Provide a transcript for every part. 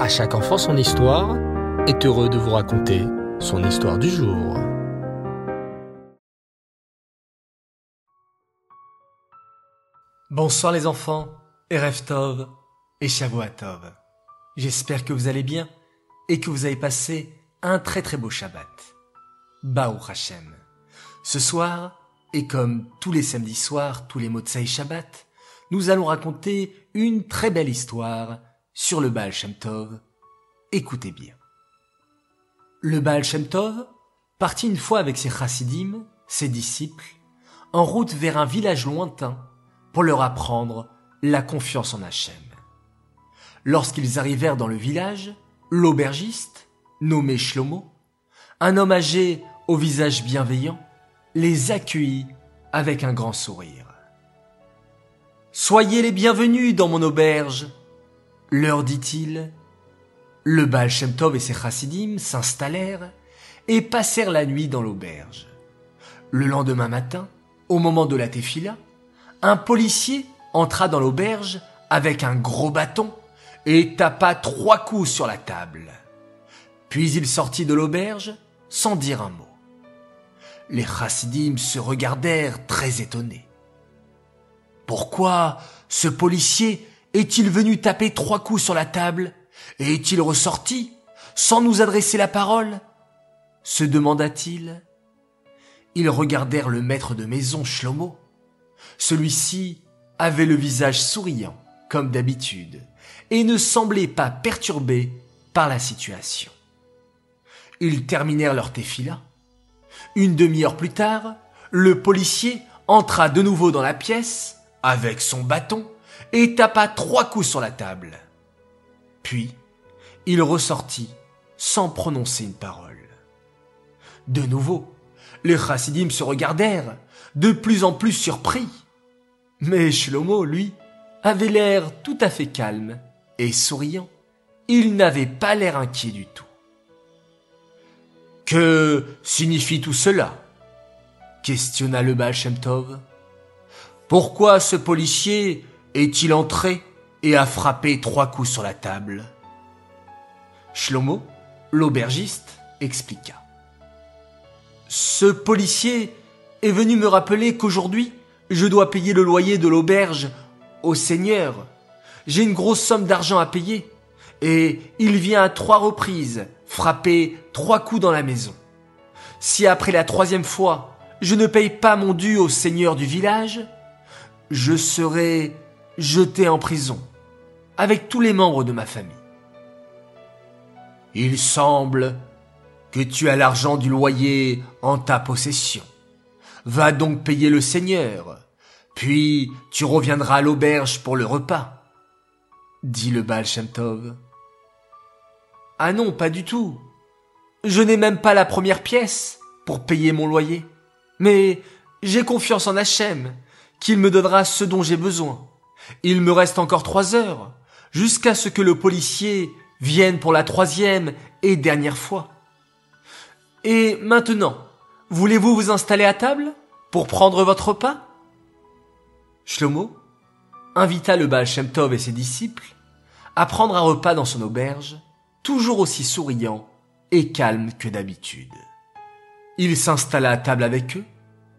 À chaque enfant son histoire est heureux de vous raconter son histoire du jour. Bonsoir les enfants, Erev Tov et Shavuatov. J'espère que vous allez bien et que vous avez passé un très très beau Shabbat. Baou Hashem. Ce soir, et comme tous les samedis soirs, tous les Motsai Shabbat, nous allons raconter une très belle histoire sur le Baal Shem Tov. Écoutez bien. Le Baal Shem Tov partit une fois avec ses chassidim, ses disciples, en route vers un village lointain pour leur apprendre la confiance en Hachem. Lorsqu'ils arrivèrent dans le village, l'aubergiste, nommé Shlomo, un homme âgé au visage bienveillant, les accueillit avec un grand sourire. Soyez les bienvenus dans mon auberge, leur dit-il. Le Baal Shem Tov et ses chassidim s'installèrent et passèrent la nuit dans l'auberge. Le lendemain matin, au moment de la tefila, un policier entra dans l'auberge avec un gros bâton et tapa trois coups sur la table. Puis il sortit de l'auberge sans dire un mot. Les chassidim se regardèrent très étonnés. Pourquoi ce policier est-il venu taper trois coups sur la table et est-il ressorti sans nous adresser la parole se demanda-t-il. Ils regardèrent le maître de maison Shlomo. Celui-ci avait le visage souriant, comme d'habitude, et ne semblait pas perturbé par la situation. Ils terminèrent leur tefila. Une demi-heure plus tard, le policier entra de nouveau dans la pièce avec son bâton et tapa trois coups sur la table. Puis, il ressortit sans prononcer une parole. De nouveau, les chassidim se regardèrent, de plus en plus surpris. Mais Shlomo, lui, avait l'air tout à fait calme et souriant. Il n'avait pas l'air inquiet du tout. Que signifie tout cela? questionna le Baal. Pourquoi ce policier est-il entré et a frappé trois coups sur la table? Shlomo, l'aubergiste, expliqua. Ce policier est venu me rappeler qu'aujourd'hui, je dois payer le loyer de l'auberge au Seigneur. J'ai une grosse somme d'argent à payer. Et il vient à trois reprises frapper trois coups dans la maison. Si après la troisième fois, je ne paye pas mon dû au Seigneur du village, je serai jeté en prison avec tous les membres de ma famille. Il semble que tu as l'argent du loyer en ta possession. Va donc payer le Seigneur, puis tu reviendras à l'auberge pour le repas, dit le Baal Shem Tov. Ah non, pas du tout. Je n'ai même pas la première pièce pour payer mon loyer. Mais j'ai confiance en Hachem, qu'il me donnera ce dont j'ai besoin. Il me reste encore trois heures, jusqu'à ce que le policier vienne pour la troisième et dernière fois. Et maintenant, voulez-vous vous installer à table pour prendre votre repas Shlomo invita le Baal et ses disciples à prendre un repas dans son auberge, toujours aussi souriant et calme que d'habitude. Il s'installa à table avec eux,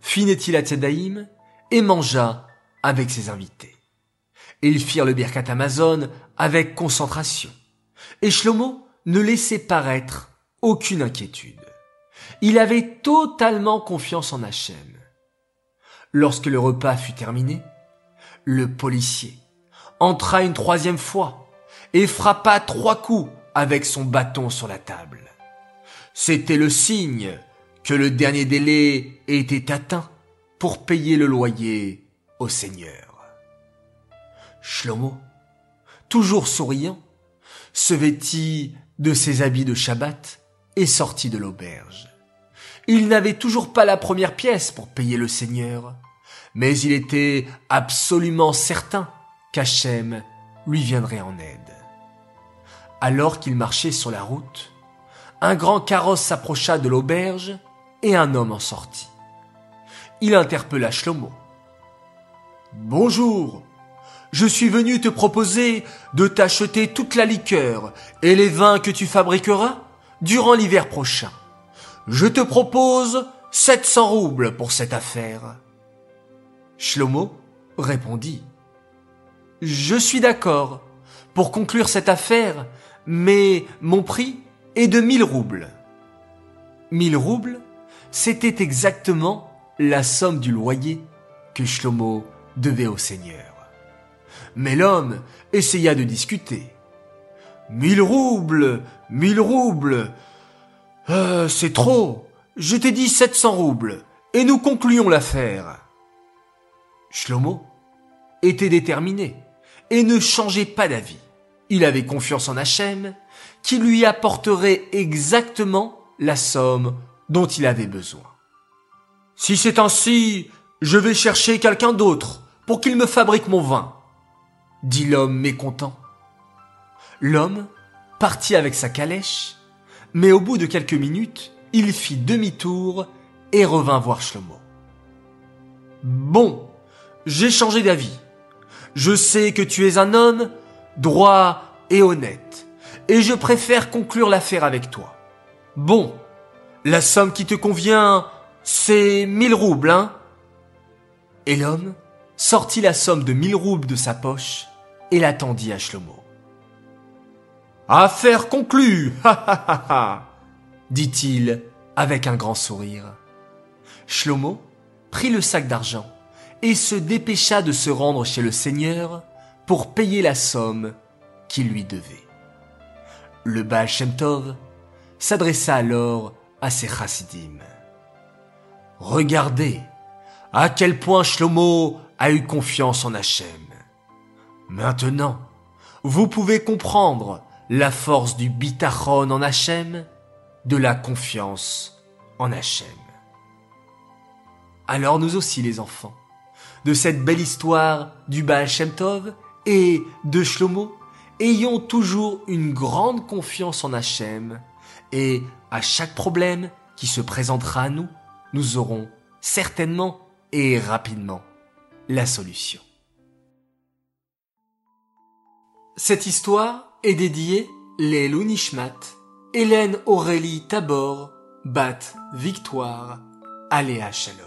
fit Netilat Tzedaïm et mangea avec ses invités. Ils firent le Birkat Amazon avec concentration. Et Shlomo ne laissait paraître aucune inquiétude. Il avait totalement confiance en Hachem. Lorsque le repas fut terminé, le policier entra une troisième fois et frappa trois coups avec son bâton sur la table. C'était le signe que le dernier délai était atteint pour payer le loyer au Seigneur. Shlomo, toujours souriant, se vêtit de ses habits de Shabbat et sortit de l'auberge. Il n'avait toujours pas la première pièce pour payer le Seigneur, mais il était absolument certain qu'Hachem lui viendrait en aide. Alors qu'il marchait sur la route, un grand carrosse s'approcha de l'auberge et un homme en sortit. Il interpella Shlomo. Bonjour, je suis venu te proposer de t'acheter toute la liqueur et les vins que tu fabriqueras durant l'hiver prochain. Je te propose 700 roubles pour cette affaire. Shlomo répondit. Je suis d'accord pour conclure cette affaire, mais mon prix est de 1000 roubles. 1000 roubles, c'était exactement la somme du loyer que Shlomo devait au Seigneur. Mais l'homme essaya de discuter. Mille roubles, mille roubles. Euh, c'est trop. Je t'ai dit sept cents roubles, et nous concluons l'affaire. Shlomo était déterminé et ne changeait pas d'avis. Il avait confiance en Hachem, qui lui apporterait exactement la somme dont il avait besoin. Si c'est ainsi, je vais chercher quelqu'un d'autre pour qu'il me fabrique mon vin, dit l'homme mécontent. L'homme partit avec sa calèche, mais au bout de quelques minutes, il fit demi-tour et revint voir Shlomo. Bon, j'ai changé d'avis. Je sais que tu es un homme droit et honnête, et je préfère conclure l'affaire avec toi. Bon, la somme qui te convient, c'est mille roubles, hein? Et l'homme sortit la somme de mille roubles de sa poche et l'attendit à Shlomo. Affaire conclue, ha ha ha ha, dit-il avec un grand sourire. Shlomo prit le sac d'argent et se dépêcha de se rendre chez le Seigneur pour payer la somme qu'il lui devait. Le Baal Shem Tov s'adressa alors à ses chassidim. Regardez à quel point Shlomo a eu confiance en Hachem. Maintenant, vous pouvez comprendre la force du bitachon en Hachem, de la confiance en Hachem. Alors nous aussi les enfants, de cette belle histoire du Baal Shem Tov et de Shlomo, ayons toujours une grande confiance en Hachem et à chaque problème qui se présentera à nous, nous aurons certainement et rapidement la solution. Cette histoire est dédiée les Nishmat, Hélène Aurélie Tabor, Bat Victoire, Aléa Shalom.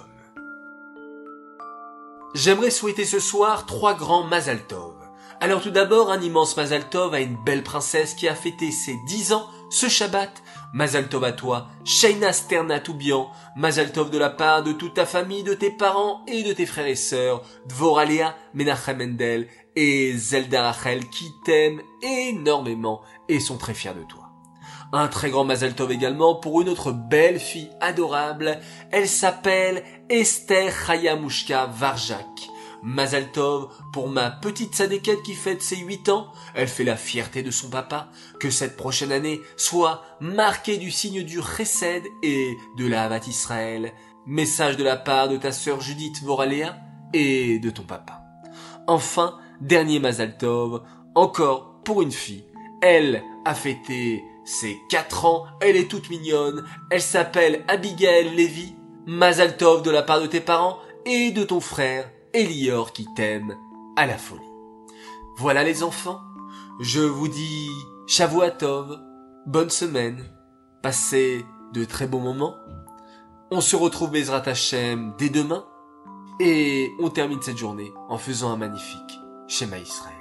J'aimerais souhaiter ce soir trois grands Mazal Tov. Alors tout d'abord, un immense Mazal Tov à une belle princesse qui a fêté ses dix ans ce Shabbat. Mazal Tov à toi, Shaina Sterna Toubian, Mazal Tov de la part de toute ta famille, de tes parents et de tes frères et sœurs, Dvoralea, Menachem Mendel et Zelda Rachel qui t'aiment énormément et sont très fiers de toi. Un très grand Mazal Tov également pour une autre belle fille adorable. Elle s'appelle Esther Hayamushka Varjak. Mazal Tov pour ma petite Sadeket qui fête ses 8 ans. Elle fait la fierté de son papa. Que cette prochaine année soit marquée du signe du Chesed et de la Havat Israël. Message de la part de ta sœur Judith Voralea et de ton papa. Enfin, Dernier Mazal Tov, encore pour une fille. Elle a fêté ses 4 ans, elle est toute mignonne, elle s'appelle Abigail Levy. Mazal Tov de la part de tes parents et de ton frère Elior qui t'aime à la folie. Voilà les enfants, je vous dis Shavuatov, bonne semaine, passez de très bons moments. On se retrouve Bezrat Hashem dès demain et on termine cette journée en faisant un magnifique Shema Israël.